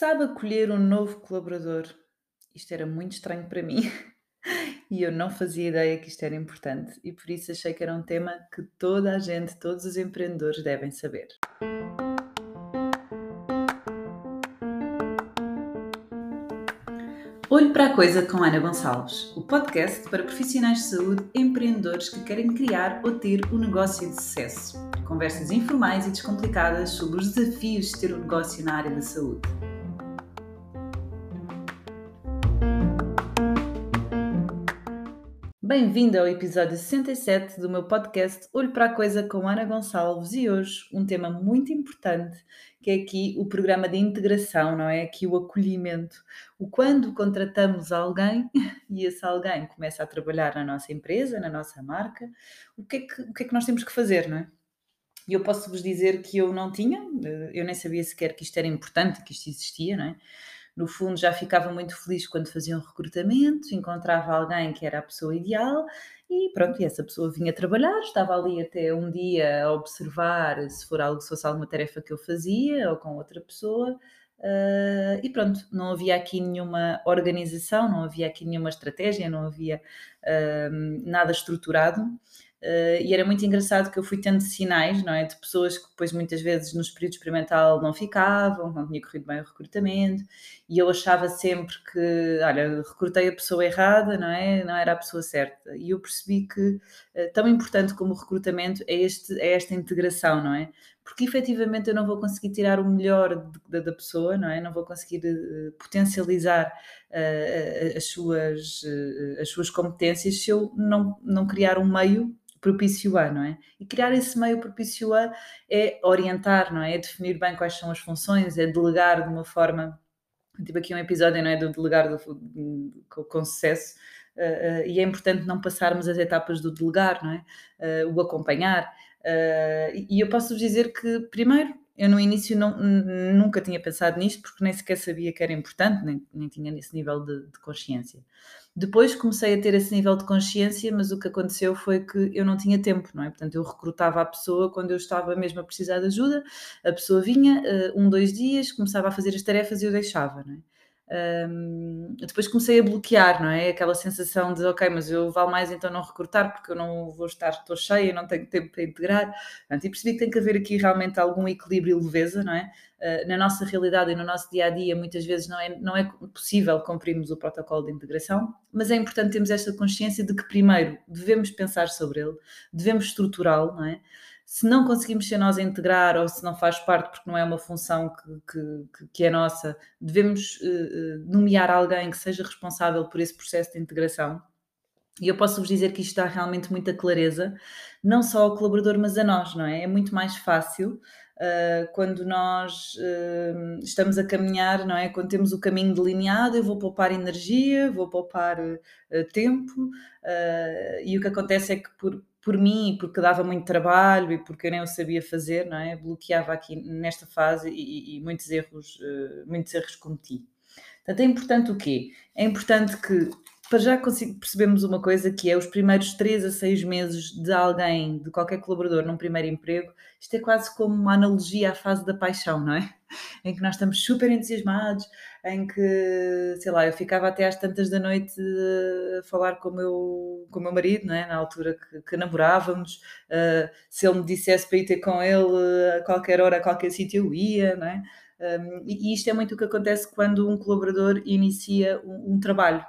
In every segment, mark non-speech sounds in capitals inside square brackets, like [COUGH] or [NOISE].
Sabe acolher um novo colaborador? Isto era muito estranho para mim [LAUGHS] e eu não fazia ideia que isto era importante e por isso achei que era um tema que toda a gente, todos os empreendedores devem saber. Olho para a Coisa com Ana Gonçalves, o podcast para profissionais de saúde empreendedores que querem criar ou ter um negócio de sucesso. Conversas informais e descomplicadas sobre os desafios de ter um negócio na área da saúde. Bem-vindo ao episódio 67 do meu podcast Olho para a Coisa com Ana Gonçalves e hoje um tema muito importante que é aqui o programa de integração, não é? Aqui o acolhimento. O quando contratamos alguém [LAUGHS] e esse alguém começa a trabalhar na nossa empresa, na nossa marca, o que é que, o que, é que nós temos que fazer, não é? E eu posso vos dizer que eu não tinha, eh, eu nem sabia sequer que isto era importante, que isto existia, não é? No fundo já ficava muito feliz quando fazia um recrutamento, encontrava alguém que era a pessoa ideal e pronto, e essa pessoa vinha trabalhar, estava ali até um dia a observar se for algo, se fosse alguma tarefa que eu fazia ou com outra pessoa. Uh, e pronto, não havia aqui nenhuma organização, não havia aqui nenhuma estratégia, não havia uh, nada estruturado. Uh, e era muito engraçado que eu fui tendo sinais, não é? De pessoas que depois muitas vezes nos períodos experimental não ficavam, não tinha corrido bem o recrutamento, e eu achava sempre que, olha, recrutei a pessoa errada, não é? Não era a pessoa certa. E eu percebi que uh, tão importante como o recrutamento é, este, é esta integração, não é? Porque efetivamente eu não vou conseguir tirar o melhor de, da pessoa, não é? Não vou conseguir uh, potencializar as, suas, as suas competências se eu não, não criar um meio propício a, não é? E criar esse meio propício a é orientar, não é? É definir bem quais são as funções, é delegar de uma forma. Tive aqui um episódio, não é? Do delegar do, com, sucesso. Uh, uh, e é importante não passarmos as etapas do delegar, não é? Uh, o acompanhar. e eu posso vos dizer que, primeiro, eu no início não, nunca tinha pensado nisto porque nem sequer sabia que era importante, nem, nem tinha esse nível de, de, consciência. Depois comecei a ter esse nível de consciência, mas o que aconteceu foi que eu não tinha tempo, não é? Portanto, eu recrutava a pessoa quando eu estava mesmo a precisar de ajuda, a pessoa vinha, eh, um, dois dias, começava a fazer as tarefas e eu deixava, não é? Um, depois comecei a bloquear, não é? Aquela sensação de, ok, mas eu vale mais então não recrutar porque eu não vou estar, estou cheia, não tenho tempo para integrar. Portanto, e percebi que tem que haver aqui realmente algum equilíbrio e leveza, não é? Uh, na nossa realidade e no nosso dia a dia, muitas vezes não é, não é possível cumprirmos o protocolo de integração, mas é importante termos esta consciência de que, primeiro, devemos pensar sobre ele, devemos estruturá-lo, não é? Se não conseguimos ser nós a integrar ou se não faz parte porque não é uma função que, que, que é nossa, devemos uh, nomear alguém que seja responsável por esse processo de integração. E eu posso vos dizer que isto dá realmente muita clareza, não só ao colaborador, mas a nós, não é? É muito mais fácil Uh, quando nós uh, estamos a caminhar, não é? Quando temos o caminho delineado, eu vou poupar energia, vou poupar uh, tempo, e o que acontece é que por, por mim, porque dava muito trabalho e porque eu nem o sabia fazer, não é? Bloqueava aqui nesta fase e, e muitos erros, uh, muitos erros cometi. Portanto, é importante o quê? É importante que para já percebemos uma coisa que é os primeiros 3 a 6 meses de alguém, de qualquer colaborador num primeiro emprego, isto é quase como uma analogia à fase da paixão, não é? [LAUGHS] Em que nós estamos super entusiasmados, em que, sei lá, eu ficava até às tantas da noite a falar com o meu, com o meu marido, não é? Na altura que, que namorávamos, uh, se ele me dissesse para ir ter com ele a qualquer hora, a qualquer sítio, eu ia, não é? Um, e isto é muito o que acontece quando um colaborador inicia um, um trabalho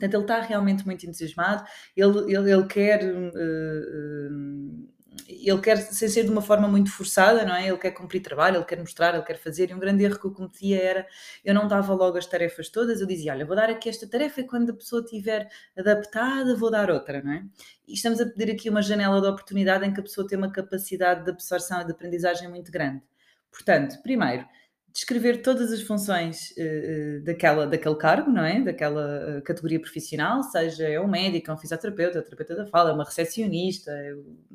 Portanto, ele está realmente muito entusiasmado, ele, ele, ele quer. Uh, ele quer sem ser de uma forma muito forçada, não é? Ele quer cumprir trabalho, ele quer mostrar, ele quer fazer. E um grande erro que eu cometia era eu não dava logo as tarefas todas, eu dizia: Olha, vou dar aqui esta tarefa e quando a pessoa estiver adaptada, vou dar outra, não é? E estamos a pedir aqui uma janela de oportunidade em que a pessoa tem uma capacidade de absorção e de aprendizagem muito grande. Portanto, primeiro, descrever todas as funções uh, daquela, daquele cargo, não é? Daquela uh, categoria profissional, seja é um médico, é um fisioterapeuta, é um terapeuta da fala, é uma recepcionista, é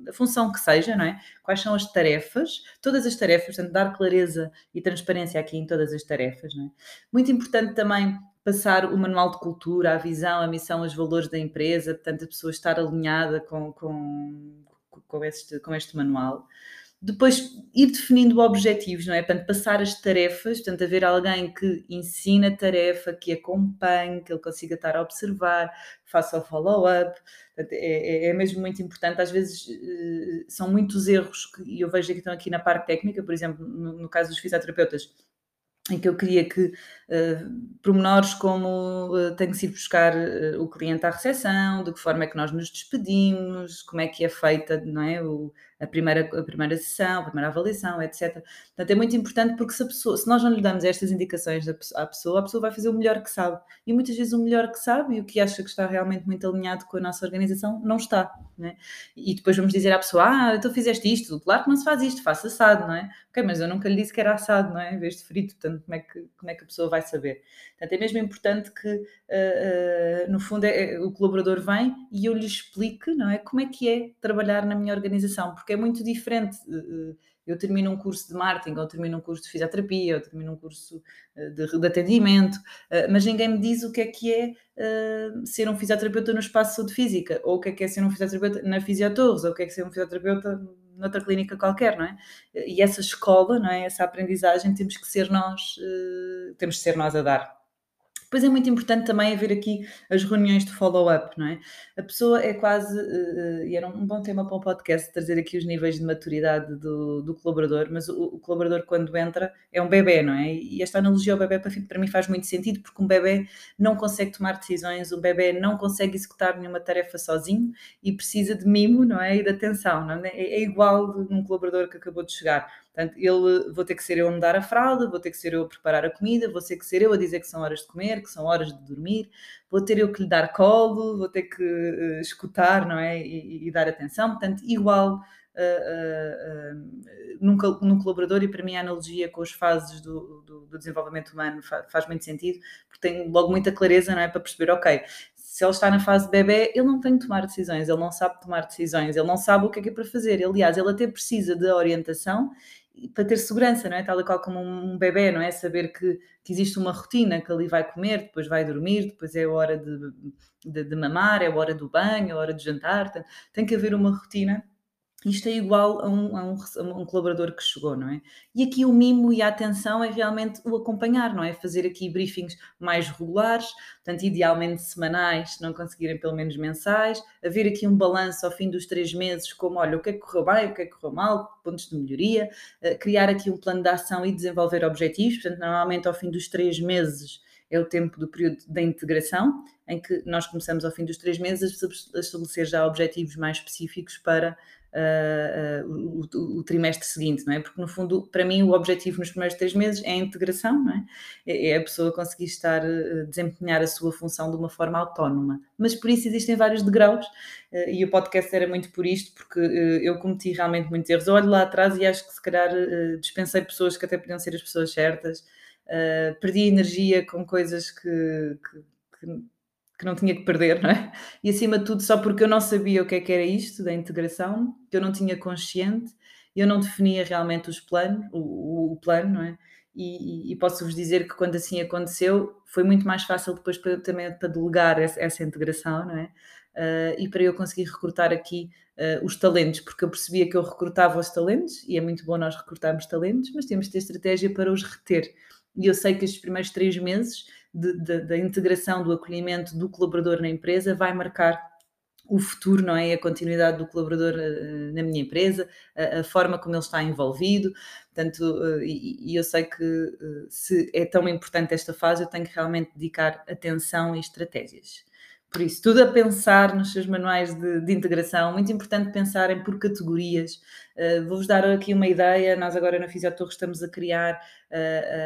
a função que seja, não é? Quais são as tarefas, todas as tarefas, portanto, dar clareza e transparência aqui em todas as tarefas, não é? Muito importante também passar o manual de cultura, a visão, a missão, os valores da empresa, portanto, a pessoa estar alinhada com, com, com, este, com este manual. Depois ir definindo objetivos, não é? Portanto, passar as tarefas, portanto, haver alguém que ensina a tarefa, que acompanhe, que ele consiga estar a observar, faça o follow-up. É, é, é, mesmo muito importante. Às vezes uh, são muitos erros que eu vejo que estão aqui na parte técnica, por exemplo, no, no caso dos fisioterapeutas em que eu queria que uh, pormenores como uh, tenho que ir buscar uh, o cliente à recepção, de que forma é que nós nos despedimos, como é que é feita não é, o, a, primeira, a primeira sessão, a primeira avaliação, etc. Portanto, é muito importante porque se, pessoa, se nós não lhe damos estas indicações à pessoa, a pessoa vai fazer o melhor que sabe. E muitas vezes o melhor que sabe e o que acha que está realmente muito alinhado com a nossa organização, não está. Não é? E depois vamos dizer à pessoa, ah, então fizeste isto, claro que não se faz isto, faça assado, não é? Ok, mas eu nunca lhe disse que era assado, não é? Em vez de frito, portanto, como é que, como é que a pessoa vai saber? Portanto, é mesmo importante que, uh, uh, no fundo, é, é, o colaborador vem e eu lhe explique, não é? Como é que é trabalhar na minha organização, porque é muito diferente. Uh, eu termino um curso de marketing, ou termino um curso de fisioterapia, ou termino um curso de, de atendimento, mas ninguém me diz o que é que é ser um fisioterapeuta no espaço de saúde física, ou o que é que é ser um fisioterapeuta na Fisiotorres, ou o que é que é ser um fisioterapeuta noutra clínica qualquer, não é? E essa escola, não é? Essa aprendizagem temos que ser nós, uh, temos que ser nós a dar. Depois é muito importante também haver aqui as reuniões de follow-up, não é? A pessoa é quase, uh, e era um bom tema para o podcast, trazer aqui os níveis de maturidade do, do colaborador, mas o, o, colaborador quando entra é um bebê, não é? E esta analogia ao bebê para, para mim faz muito sentido, porque um bebê não consegue tomar decisões, um bebê não consegue executar nenhuma tarefa sozinho e precisa de mimo, não é? E de atenção, não é? É igual num colaborador que acabou de chegar Portanto, ele, vou ter que ser eu a mudar a fralda, vou ter que ser eu a preparar a comida, vou ter que ser eu a dizer que são horas de comer, que são horas de dormir, vou ter eu que lhe dar colo, vou ter que uh, escutar, não é? E, e, dar atenção. Portanto, igual uh, uh, num, num, colaborador, e para mim a analogia com as fases do, do, do desenvolvimento humano faz, faz muito sentido, porque tem logo muita clareza, não é? Para perceber, ok, se ele está na fase de bebê, ele não tem que tomar decisões, ele não sabe tomar decisões, ele não sabe o que é que é para fazer. Aliás, ele até precisa de orientação para ter segurança, não é? Tal e qual como um bebê, não é? Saber que, que existe uma rotina, que ali vai comer, depois vai dormir, depois é a hora de, de, de mamar, é a hora do banho, é hora de jantar. Tem que haver uma rotina isto é igual a um, a, um, a um, colaborador que chegou, não é? E aqui o mimo e a atenção é realmente o acompanhar, não é? Fazer aqui briefings mais regulares, portanto, idealmente semanais, se não conseguirem pelo menos mensais, haver aqui um balanço ao fim dos três meses, como olha, o que é que correu bem, o que é que correu mal, pontos de melhoria, uh, criar aqui um plano de ação e desenvolver objetivos, portanto, normalmente ao fim dos três meses é o tempo do período da integração, em que nós começamos ao fim dos três meses a estabelecer já objetivos mais específicos para uh, o, o, trimestre seguinte, não é? Porque, no fundo, para mim, o objetivo nos primeiros três meses é a integração, não é? É, é a pessoa conseguir estar, uh, desempenhar a sua função de uma forma autónoma. Mas por isso existem vários degraus e o podcast era muito por isto, porque eu cometi realmente muitos erros. Eu olho lá atrás e acho que, se calhar, dispensei pessoas que até podiam ser as pessoas certas. perdi energia com coisas que, que, que que não tinha que perder, não é? E acima de tudo, só porque eu não sabia o que é que era isto da integração, que eu não tinha consciente, eu não definia realmente os planos, o, o plano, não é? E, e posso-vos dizer que quando assim aconteceu, foi muito mais fácil depois para, também para delegar essa, essa integração, não é? Uh, e para eu conseguir recrutar aqui uh, os talentos, porque eu percebia que eu recrutava os talentos, e é muito bom nós recrutarmos talentos, mas temos de ter estratégia para os reter. E eu sei que estes primeiros três meses da integração, do acolhimento do colaborador na empresa vai marcar o futuro, não é? A continuidade do colaborador uh, na minha empresa, a, a, forma como ele está envolvido. Portanto, uh, e, e, eu sei que uh, se é tão importante esta fase, eu tenho que realmente dedicar atenção e estratégias. Por isso, tudo a pensar nos seus manuais de, de integração, muito importante pensarem por categorias. Uh, Vou-vos dar aqui uma ideia, nós agora na Fisiotorre estamos a criar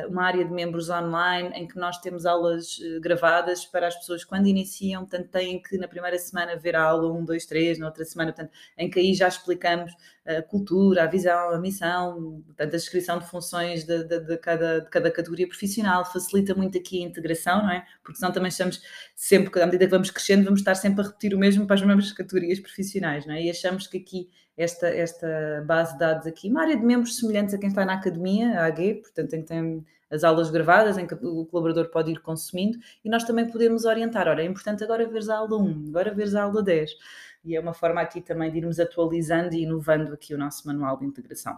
uma área de membros online em que nós temos aulas uh, gravadas para as pessoas quando iniciam, portanto têm que na primeira semana ver a aula 1, 2, 3, na outra semana, portanto, em que aí já explicamos a cultura, a visão, a missão, portanto, a descrição de funções de, de, de, cada, de cada categoria profissional, facilita muito aqui a integração, não é? Porque senão também estamos sempre, à medida que vamos crescendo, vamos estar sempre a repetir o mesmo para as mesmas categorias profissionais, não é? E achamos que aqui esta, esta base de dados aqui, uma área de membros semelhantes a quem está na academia, a AG, portanto, em que tem as aulas gravadas em que o colaborador pode ir consumindo e nós também podemos orientar. Ora, é importante agora veres a aula 1, agora veres a aula 10. E é uma forma aqui também de irmos atualizando e inovando aqui o nosso manual de integração.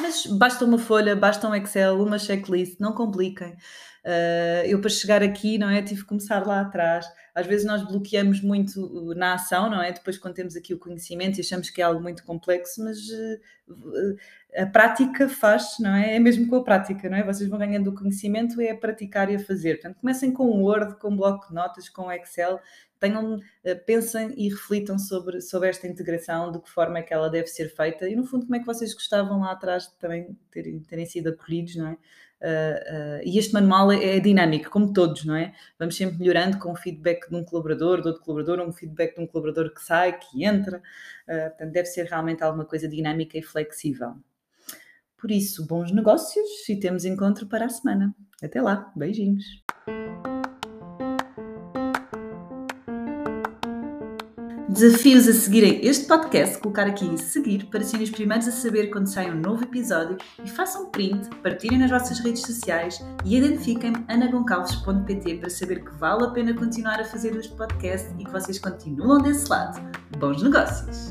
Mas basta uma folha, basta um Excel, uma checklist, não compliquem. Uh, eu para chegar aqui, não é? Tive que começar lá atrás. Às vezes nós bloqueamos muito na ação, não é? Depois quando temos aqui o conhecimento e achamos que é algo muito complexo, mas uh, a prática faz, não é? É mesmo com a prática, não é? Vocês vão ganhando o conhecimento, é a praticar e a fazer. Portanto, comecem com o Word, com o bloco de notas, com o Excel, tenham, eh, pensem e reflitam sobre, sobre esta integração, de que forma é que ela deve ser feita e, no fundo, como é que vocês gostavam lá atrás de também terem, terem sido acolhidos, não é? Uh, uh, e este manual é, é, dinâmico, como todos, não é? Vamos sempre melhorando com o feedback de um colaborador, de outro colaborador, um feedback de um colaborador que sai, que entra. Uh, portanto, deve ser realmente alguma coisa dinâmica e flexível. Por isso, bons negócios e temos encontro para a semana. Até lá, beijinhos. Desafios a seguirem este podcast, colocar aqui em seguir para serem os primeiros a saber quando sai um novo episódio e façam print, partilhem nas vossas redes sociais e identifiquem-me anagoncalves.pt para saber que vale a pena continuar a fazer este podcast e que vocês continuam desse lado. Bons negócios!